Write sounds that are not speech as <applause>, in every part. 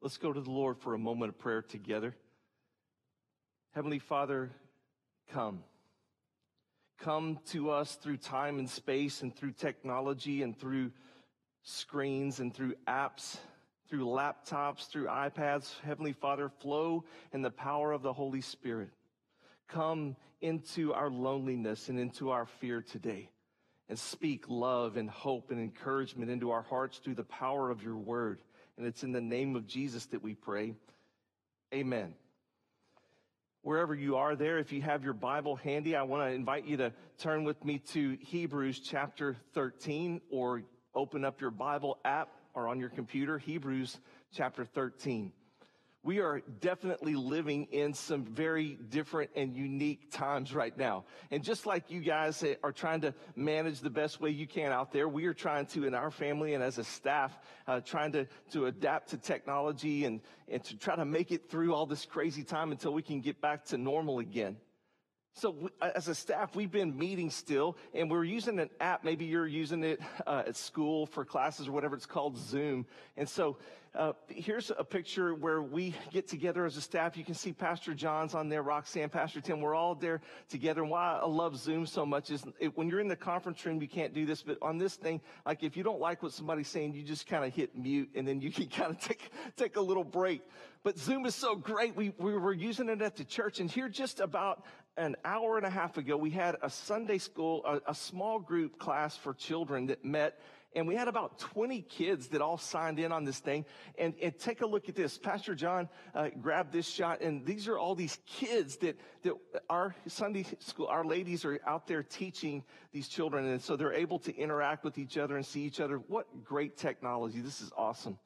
Let's go to the Lord for a moment of prayer together. Heavenly Father, come. Come to us through time and space and through technology and through screens and through apps, through laptops, through iPads. Heavenly Father, flow in the power of the Holy Spirit. Come into our loneliness and into our fear today and speak love and hope and encouragement into our hearts through the power of your word. And it's in the name of Jesus that we pray. Amen. Wherever you are there, if you have your Bible handy, I want to invite you to turn with me to Hebrews chapter 13 or open up your Bible app or on your computer, Hebrews chapter 13 we are definitely living in some very different and unique times right now. And just like you guys are trying to manage the best way you can out there, we are trying to, in our family and as a staff, uh, trying to, to adapt to technology and, and to try to make it through all this crazy time until we can get back to normal again. So as a staff, we've been meeting still, and we're using an app. Maybe you're using it uh, at school for classes or whatever. It's called Zoom. And so uh, here's a picture where we get together as a staff. You can see Pastor John's on there, Roxanne, Pastor Tim. We're all there together. And why I love Zoom so much is it, when you're in the conference room, you can't do this. But on this thing, like if you don't like what somebody's saying, you just kind of hit mute, and then you <laughs> can kind of take take a little break. But Zoom is so great. We we were using it at the church, and here just about an hour and a half ago, we had a Sunday school, a, a, small group class for children that met, and we had about 20 kids that all signed in on this thing. And, and take a look at this. Pastor John uh, grabbed this shot, and these are all these kids that, that our Sunday school, our ladies are out there teaching these children, and so they're able to interact with each other and see each other. What great technology. This is awesome.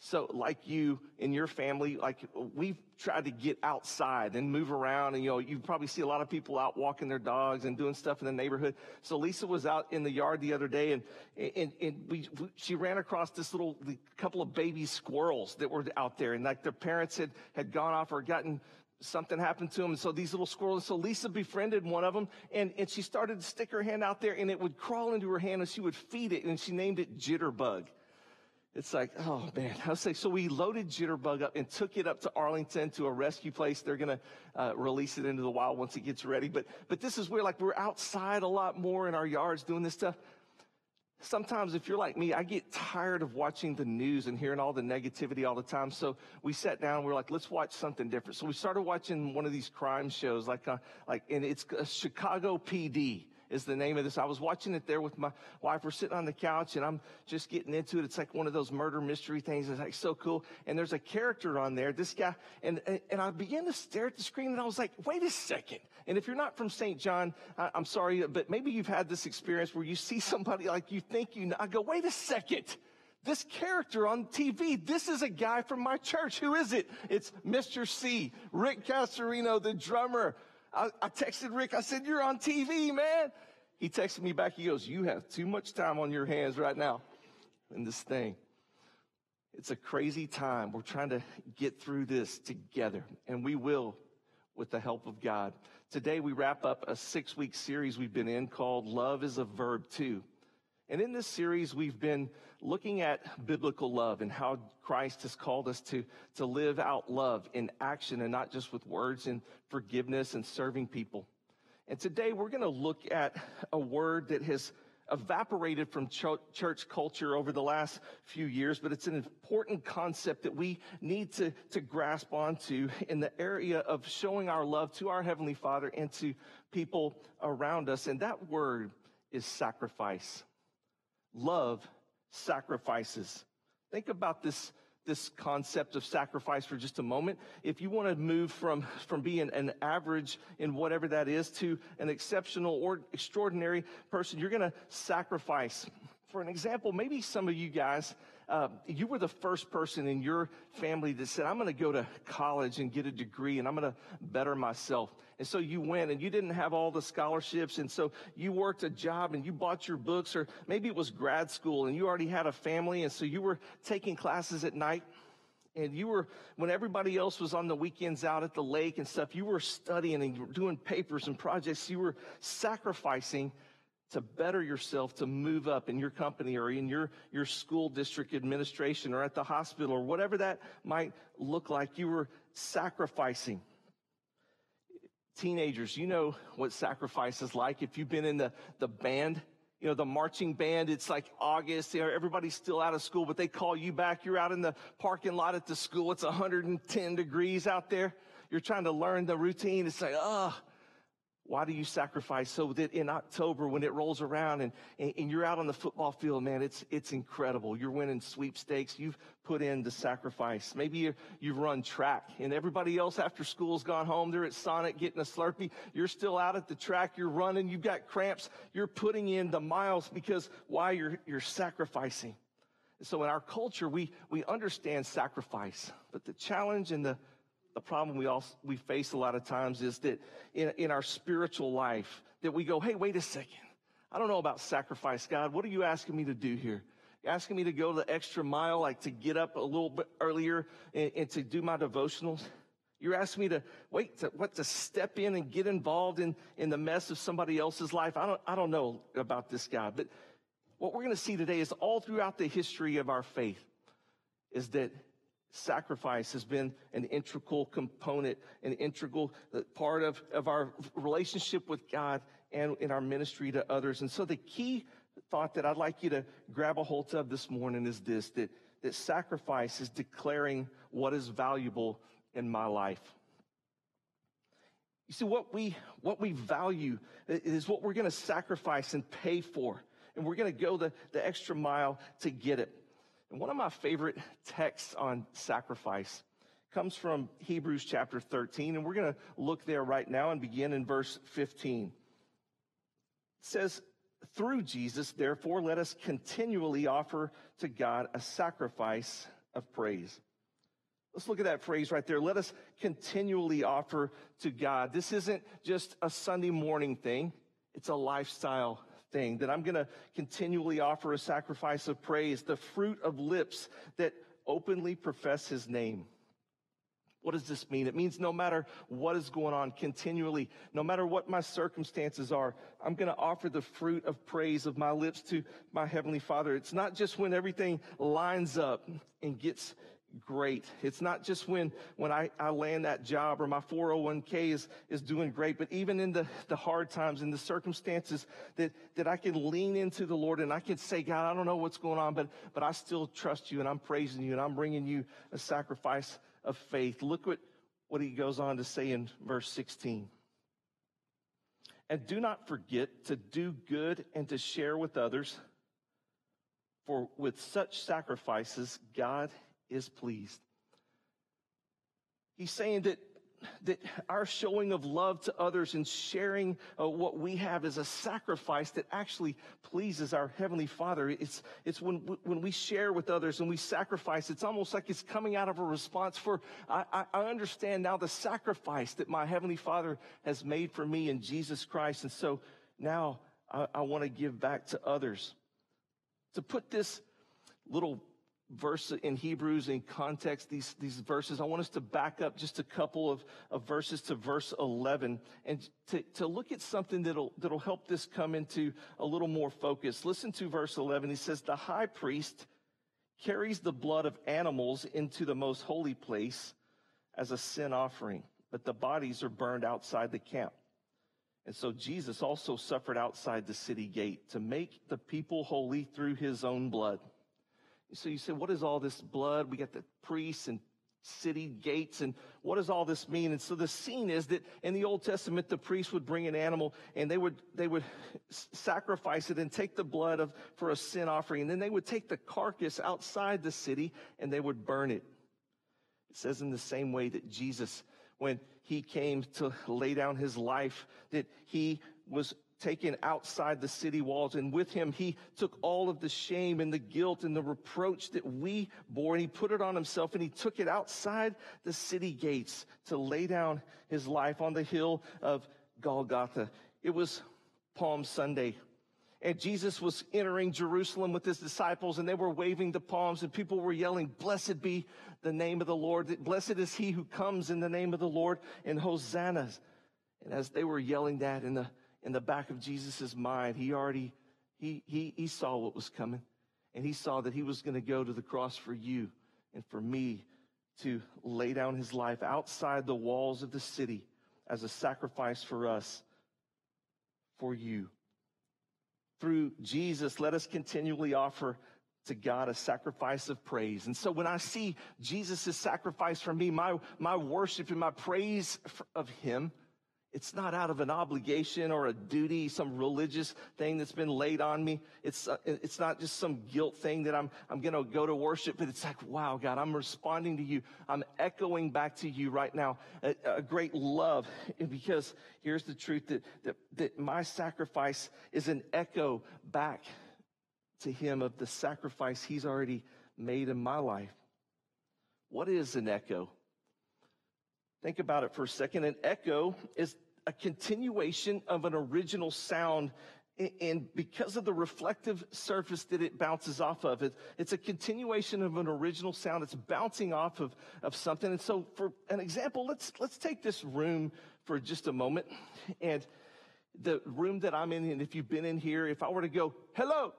So like you and your family, like we've tried to get outside and move around and you know, you probably see a lot of people out walking their dogs and doing stuff in the neighborhood. So Lisa was out in the yard the other day and, and, and we, she ran across this little couple of baby squirrels that were out there and like their parents had, had gone off or gotten something happened to them. And so these little squirrels, so Lisa befriended one of them and, and she started to stick her hand out there and it would crawl into her hand and she would feed it and she named it Jitterbug it's like, oh man, I was so we loaded Jitterbug up and took it up to Arlington to a rescue place. They're going to uh, release it into the wild once it gets ready. But, but this is where like we're outside a lot more in our yards doing this stuff. Sometimes if you're like me, I get tired of watching the news and hearing all the negativity all the time. So we sat down and we are like, let's watch something different. So we started watching one of these crime shows, like, uh, like, and it's a Chicago PD is the name of this. I was watching it there with my wife. We're sitting on the couch and I'm just getting into it. It's like one of those murder mystery things. It's like so cool. And there's a character on there, this guy, and, and I began to stare at the screen and I was like, wait a second. And if you're not from St. John, I, I'm sorry, but maybe you've had this experience where you see somebody like you think you know. I go, wait a second this character on TV, this is a guy from my church. Who is it? It's Mr. C, Rick Casarino, the drummer. I, I texted Rick. I said, you're on TV, man. He texted me back. He goes, you have too much time on your hands right now in this thing. It's a crazy time. We're trying to get through this together and we will with the help of God. Today we wrap up a six week series we've been in called Love is a Verb Too. And in this series, we've been looking at biblical love and how Christ has called us to, to live out love in action and not just with words and forgiveness and serving people. And today we're going to look at a word that has evaporated from church culture over the last few years, but it's an important concept that we need to, to grasp onto in the area of showing our love to our Heavenly Father and to people around us. And that word is sacrifice. Love sacrifices. Think about this, this concept of sacrifice for just a moment. If you want to move from, from being an average in whatever that is to an exceptional or extraordinary person, you're going to sacrifice for an example, maybe some of you guys, uh, you were the first person in your family that said, I'm going to go to college and get a degree and I'm going to better myself. And so you went and you didn't have all the scholarships. And so you worked a job and you bought your books or maybe it was grad school and you already had a family. And so you were taking classes at night and you were, when everybody else was on the weekends out at the lake and stuff, you were studying and doing papers and projects. You were sacrificing to better yourself, to move up in your company or in your, your school district administration or at the hospital or whatever that might look like. You were sacrificing. Teenagers, you know what sacrifice is like. If you've been in the, the band, you know, the marching band, it's like August, you know, everybody's still out of school, but they call you back. You're out in the parking lot at the school. It's 110 degrees out there. You're trying to learn the routine. It's like, oh, why do you sacrifice so that in October when it rolls around and, and, you're out on the football field, man, it's, it's incredible. You're winning sweepstakes. You've put in the sacrifice. Maybe you, you've run track and everybody else after school's gone home. They're at Sonic getting a Slurpee. You're still out at the track. You're running. You've got cramps. You're putting in the miles because why you're, you're sacrificing. So in our culture, we, we understand sacrifice, but the challenge and the the problem we all we face a lot of times is that in, in our spiritual life that we go, hey, wait a second. I don't know about sacrifice, God. What are you asking me to do here? You're asking me to go the extra mile, like to get up a little bit earlier and, and to do my devotionals. You're asking me to wait to what to step in and get involved in, in the mess of somebody else's life. I don't I don't know about this God, but what we're going to see today is all throughout the history of our faith is that sacrifice has been an integral component, an integral uh, part of, of our relationship with God and in our ministry to others. And so the key thought that I'd like you to grab a hold of this morning is this, that, that sacrifice is declaring what is valuable in my life. You see, what we, what we value is what we're going to sacrifice and pay for. And we're going to go the, the extra mile to get it. And one of my favorite texts on sacrifice comes from Hebrews chapter 13, and we're going to look there right now and begin in verse 15. It says, Through Jesus, therefore, let us continually offer to God a sacrifice of praise. Let's look at that phrase right there. Let us continually offer to God. This isn't just a Sunday morning thing. It's a lifestyle thing, that I'm going to continually offer a sacrifice of praise, the fruit of lips that openly profess his name. What does this mean? It means no matter what is going on continually, no matter what my circumstances are, I'm going to offer the fruit of praise of my lips to my Heavenly Father. It's not just when everything lines up and gets great. It's not just when, when I, I land that job or my 401k is, is doing great, but even in the, the hard times and the circumstances that, that I can lean into the Lord and I can say, God, I don't know what's going on, but, but I still trust you and I'm praising you and I'm bringing you a sacrifice of faith. Look what, what he goes on to say in verse 16. And do not forget to do good and to share with others, for with such sacrifices, God is pleased. He's saying that that our showing of love to others and sharing uh, what we have is a sacrifice that actually pleases our heavenly father. It's it's when when we share with others and we sacrifice it's almost like it's coming out of a response for i i understand now the sacrifice that my heavenly father has made for me in jesus christ. And so now i, I want to give back to others. To put this little verse in Hebrews in context, these, these verses, I want us to back up just a couple of, of verses to verse 11 and to, to look at something that'll, that'll help this come into a little more focus. Listen to verse 11. He says, the high priest carries the blood of animals into the most holy place as a sin offering, but the bodies are burned outside the camp. And so Jesus also suffered outside the city gate to make the people holy through his own blood. So you say, what is all this blood? We got the priests and city gates and what does all this mean? And so the scene is that in the Old Testament, the priest would bring an animal and they would, they would sacrifice it and take the blood of, for a sin offering. And then they would take the carcass outside the city and they would burn it. It says in the same way that Jesus, when he came to lay down his life, that he was taken outside the city walls. And with him, he took all of the shame and the guilt and the reproach that we bore and he put it on himself and he took it outside the city gates to lay down his life on the hill of Golgotha. It was Palm Sunday. And Jesus was entering Jerusalem with his disciples and they were waving the palms and people were yelling, blessed be the name of the Lord. Blessed is he who comes in the name of the Lord and hosannas. And as they were yelling that in the in the back of Jesus' mind, he already, he, he, he saw what was coming. And he saw that he was going to go to the cross for you and for me to lay down his life outside the walls of the city as a sacrifice for us, for you. Through Jesus, let us continually offer to God a sacrifice of praise. And so when I see Jesus' sacrifice for me, my, my worship and my praise of him, it's not out of an obligation or a duty, some religious thing that's been laid on me. It's, uh, it's not just some guilt thing that I'm, I'm going to go to worship, but it's like, wow, God, I'm responding to you. I'm echoing back to you right now a, a great love because here's the truth that, that, that my sacrifice is an echo back to him of the sacrifice he's already made in my life. What is an echo? Think about it for a second. An echo is a continuation of an original sound. And because of the reflective surface that it bounces off of, it, it's a continuation of an original sound. It's bouncing off of, of something. And so for an example, let's, let's take this room for just a moment. And the room that I'm in, and if you've been in here, if I were to go, hello,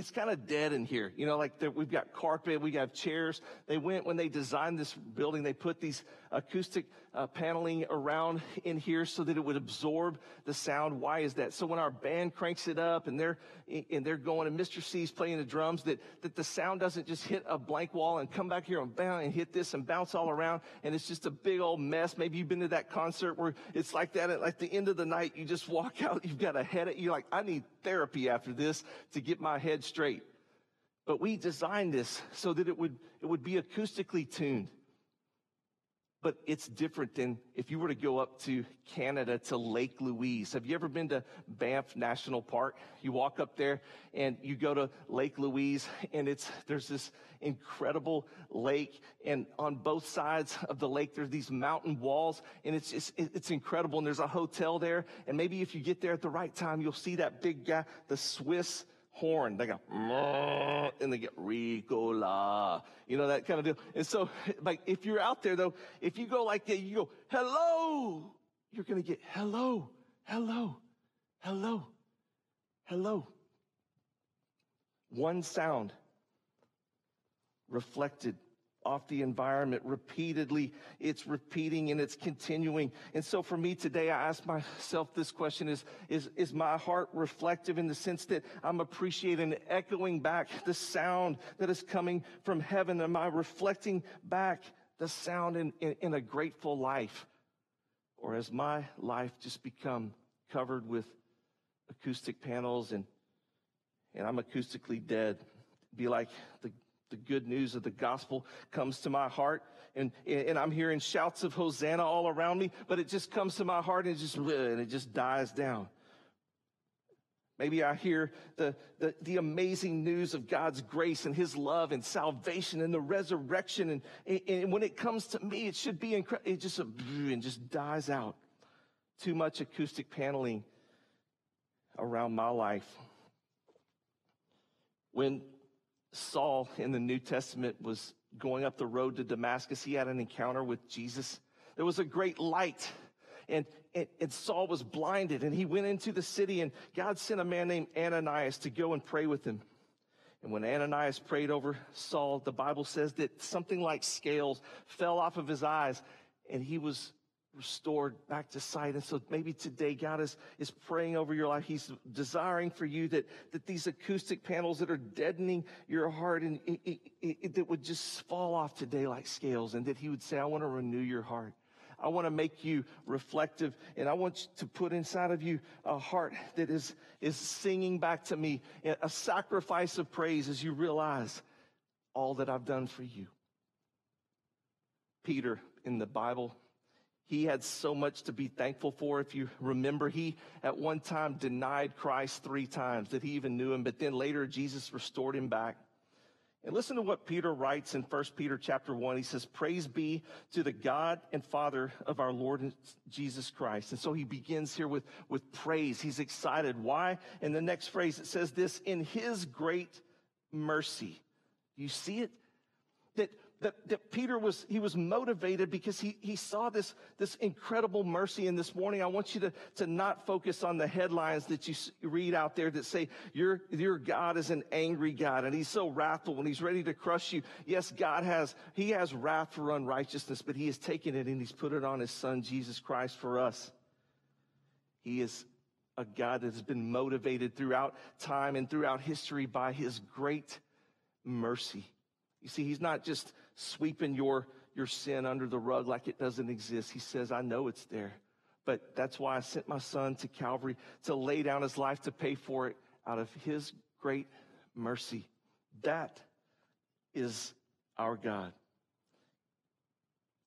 it's kind of dead in here. You know, like we've got carpet, we have chairs. They went when they designed this building, they put these acoustic uh, paneling around in here so that it would absorb the sound. Why is that? So when our band cranks it up and they're and they're going and Mr. C's playing the drums, that that the sound doesn't just hit a blank wall and come back here and bounce and hit this and bounce all around, and it's just a big old mess. Maybe you've been to that concert where it's like that. At like the end of the night, you just walk <laughs> out, you've got a headache. You're like, I need therapy after this to get my head straight. But we designed this so that it would it would be acoustically tuned. But it's different than if you were to go up to Canada to Lake Louise. Have you ever been to Banff National Park? You walk up there and you go to Lake Louise and it's, there's this incredible lake and on both sides of the lake there's these mountain walls and it's just, it's incredible and there's a hotel there and maybe if you get there at the right time you'll see that big guy, the Swiss horn. They go, and they get Ricola. You know, that kind of deal. And so, <laughs> like, if you're out there though, if you go like that, you go, hello, you're going to get hello, hello, hello, hello. One sound reflected off the environment repeatedly. It's repeating and it's continuing. And so for me today, I ask myself this question is, is, is my heart reflective in the sense that I'm appreciating echoing back the sound that is coming from heaven? Am I reflecting back the sound in, in, in a grateful life? Or has my life just become covered with acoustic panels and, and I'm acoustically dead? Be like the the good news of the gospel comes to my heart and, and I'm hearing shouts of Hosanna all around me, but it just comes to my heart and it just, and it just dies down. Maybe I hear the, the, the, amazing news of God's grace and His love and salvation and the resurrection. And, and, and when it comes to me, it should be incredible. It just, and just dies out. Too much acoustic paneling around my life. When Saul in the New Testament was going up the road to Damascus. He had an encounter with Jesus. There was a great light and, and, and, Saul was blinded and he went into the city and God sent a man named Ananias to go and pray with him. And when Ananias prayed over Saul, the Bible says that something like scales fell off of his eyes and he was restored back to sight. And so maybe today God is, is praying over your life. He's desiring for you that, that these acoustic panels that are deadening your heart and it, it, it, that would just fall off today like scales and that he would say, I want to renew your heart. I want to make you reflective and I want to put inside of you a heart that is, is singing back to me a sacrifice of praise as you realize all that I've done for you. Peter in the Bible he had so much to be thankful for. If you remember, he at one time denied Christ three times that he even knew him, but then later Jesus restored him back. And listen to what Peter writes in 1 Peter chapter 1. He says, Praise be to the God and Father of our Lord Jesus Christ. And so he begins here with, with praise. He's excited. Why? In the next phrase, it says this, in his great mercy. You see it? That that, that Peter was, he was motivated because he, he saw this, this incredible mercy. And this morning, I want you to, to not focus on the headlines that you read out there that say your, your God is an angry God and he's so wrathful when he's ready to crush you. Yes, God has, he has wrath for unrighteousness, but he has taken it and he's put it on his son, Jesus Christ, for us. He is a God that has been motivated throughout time and throughout history by his great mercy. You see, he's not just sweeping your, your sin under the rug like it doesn't exist. He says, I know it's there. But that's why I sent my son to Calvary to lay down his life to pay for it out of his great mercy. That is our God.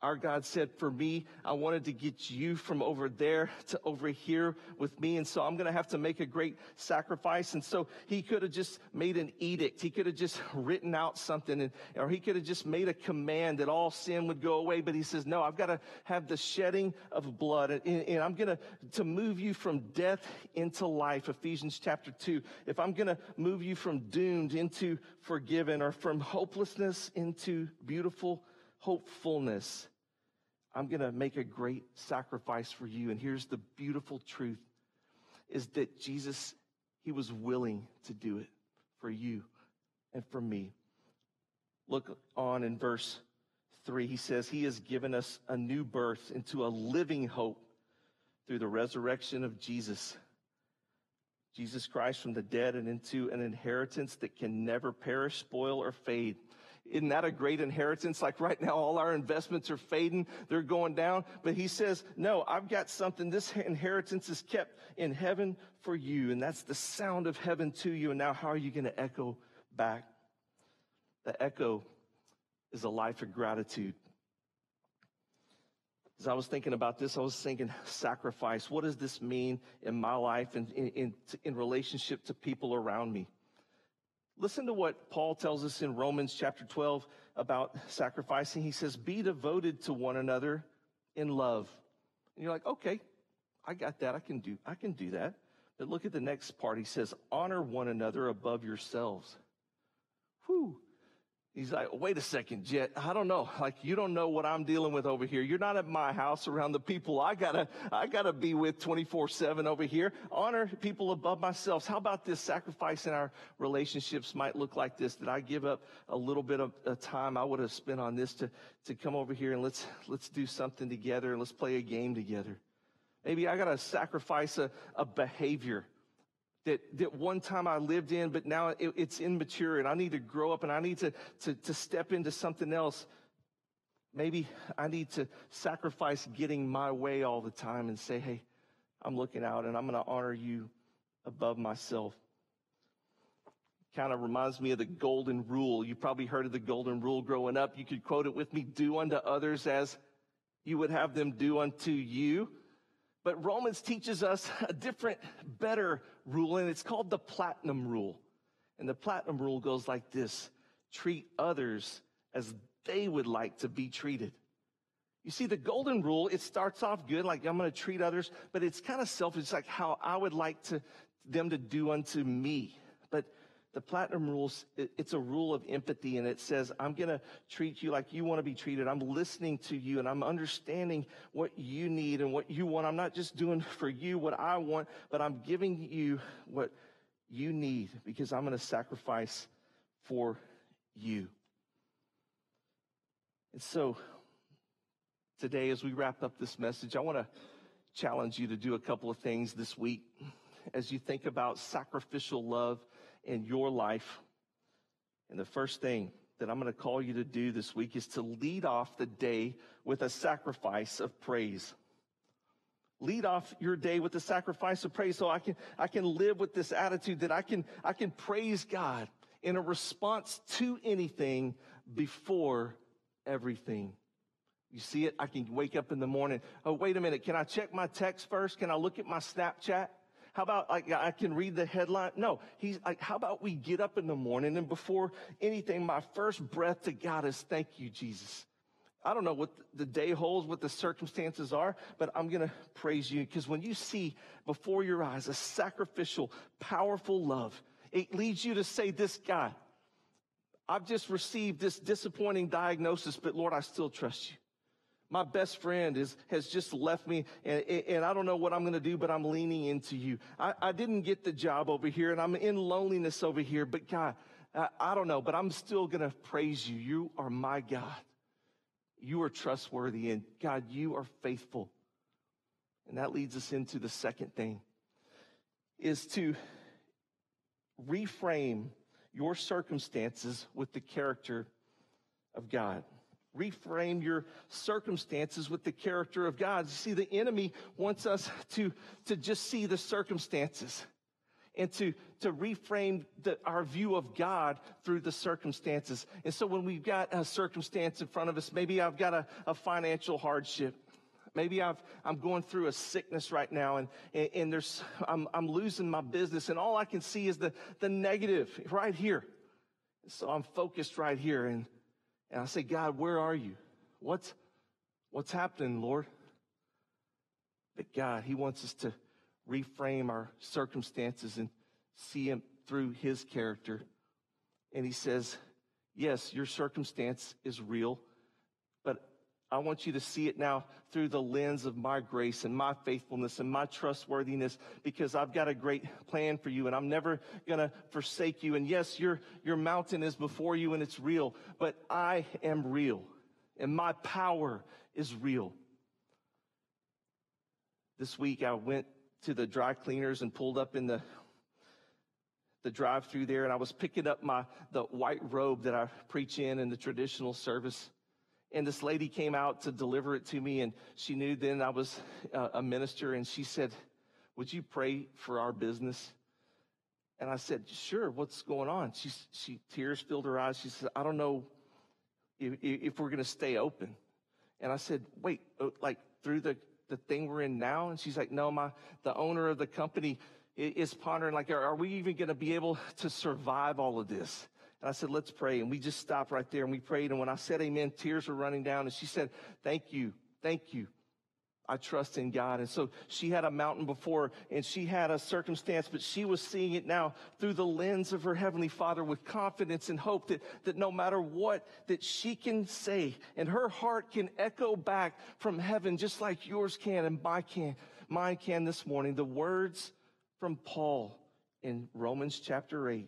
Our God said, for me, I wanted to get you from over there to over here with me. And so I'm going to have to make a great sacrifice. And so he could have just made an edict. He could have just written out something and, or he could have just made a command that all sin would go away. But he says, no, I've got to have the shedding of blood and, and I'm going to, to move you from death into life. Ephesians chapter two. If I'm going to move you from doomed into forgiven or from hopelessness into beautiful hopefulness, I'm going to make a great sacrifice for you. And here's the beautiful truth is that Jesus, he was willing to do it for you and for me. Look on in verse three. He says, he has given us a new birth into a living hope through the resurrection of Jesus. Jesus Christ from the dead and into an inheritance that can never perish, spoil, or fade. Isn't that a great inheritance? Like right now, all our investments are fading. They're going down. But he says, no, I've got something. This inheritance is kept in heaven for you. And that's the sound of heaven to you. And now how are you going to echo back? The echo is a life of gratitude. As I was thinking about this, I was thinking sacrifice. What does this mean in my life and in, in, in relationship to people around me? Listen to what Paul tells us in Romans chapter 12 about sacrificing. He says, Be devoted to one another in love. And you're like, okay, I got that. I can do, I can do that. But look at the next part. He says, honor one another above yourselves. Whew. He's like, wait a second, Jet. I don't know. Like, you don't know what I'm dealing with over here. You're not at my house around the people I gotta, I gotta be with 24 7 over here. Honor people above myself. How about this sacrifice in our relationships might look like this? That I give up a little bit of, of time I would have spent on this to, to come over here and let's, let's do something together and let's play a game together. Maybe I gotta sacrifice a, a behavior that, that one time I lived in, but now it, it's immature and I need to grow up and I need to, to, to step into something else. Maybe I need to sacrifice getting my way all the time and say, hey, I'm looking out and I'm going to honor you above myself. Kind of reminds me of the golden rule. You probably heard of the golden rule growing up. You could quote it with me do unto others as you would have them do unto you. But Romans teaches us a different, better rule, and it's called the platinum rule. And the platinum rule goes like this treat others as they would like to be treated. You see, the golden rule, it starts off good, like I'm going to treat others, but it's kind of selfish, like how I would like to, them to do unto me. The platinum rules, it's a rule of empathy and it says, I'm going to treat you like you want to be treated. I'm listening to you and I'm understanding what you need and what you want. I'm not just doing <laughs> for you what I want, but I'm giving you what you need because I'm going to sacrifice for you. And so today, as we wrap up this message, I want to challenge you to do a couple of things this week as you think about sacrificial love in your life. And the first thing that I'm going to call you to do this week is to lead off the day with a sacrifice of praise. Lead off your day with a sacrifice of praise so I can, I can live with this attitude that I can, I can praise God in a response to anything before everything. You see it? I can wake up in the morning. Oh, wait a minute. Can I check my text first? Can I look at my Snapchat? How about like I can read the headline? No, he's like, how about we get up in the morning and before anything, my first breath to God is thank you, Jesus. I don't know what the day holds, what the circumstances are, but I'm going to praise you because when you see before your eyes a sacrificial, powerful love, it leads you to say, this guy, I've just received this disappointing diagnosis, but Lord, I still trust you. My best friend is, has just left me and, and I don't know what I'm going to do, but I'm leaning into you. I, I didn't get the job over here and I'm in loneliness over here, but God, I, I don't know, but I'm still going to praise you. You are my God. You are trustworthy and God, you are faithful. And that leads us into the second thing is to reframe your circumstances with the character of God. Reframe your circumstances with the character of God. You See, the enemy wants us to, to just see the circumstances and to, to reframe the, our view of God through the circumstances. And so when we've got a circumstance in front of us, maybe I've got a, a financial hardship. Maybe I've, I'm going through a sickness right now and, and, and there's, I'm, I'm losing my business and all I can see is the, the negative right here. So I'm focused right here and, and I say, God, where are you? What's, what's happening, Lord? But God, He wants us to reframe our circumstances and see Him through His character. And He says, yes, your circumstance is real I want you to see it now through the lens of my grace and my faithfulness and my trustworthiness because I've got a great plan for you and I'm never going to forsake you. And yes, your, your mountain is before you and it's real, but I am real and my power is real. This week I went to the dry cleaners and pulled up in the the drive through there and I was picking up my the white robe that I preach in in the traditional service and this lady came out to deliver it to me, and she knew then I was a minister, and she said, Would you pray for our business? And I said, Sure, what's going on? She, she tears filled her eyes. She said, I don't know if, if we're going to stay open. And I said, Wait, uh, like through the, the thing we're in now? And she's like, No, my, the owner of the company is pondering, like, are, are we even going to be able to survive all of this? And I said, let's pray. And we just stopped right there and we prayed. And when I said amen, tears were running down. And she said, thank you. Thank you. I trust in God. And so she had a mountain before and she had a circumstance, but she was seeing it now through the lens of her heavenly father with confidence and hope that, that no matter what that she can say and her heart can echo back from heaven, just like yours can and my can, mine can this morning. The words from Paul in Romans chapter eight.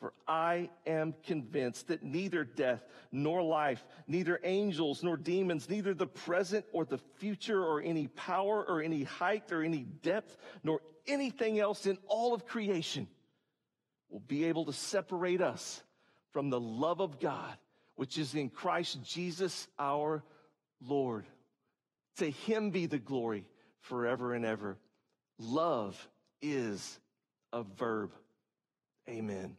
For I am convinced that neither death nor life, neither angels nor demons, neither the present or the future or any power or any height or any depth nor anything else in all of creation will be able to separate us from the love of God, which is in Christ Jesus our Lord. To him be the glory forever and ever. Love is a verb. Amen.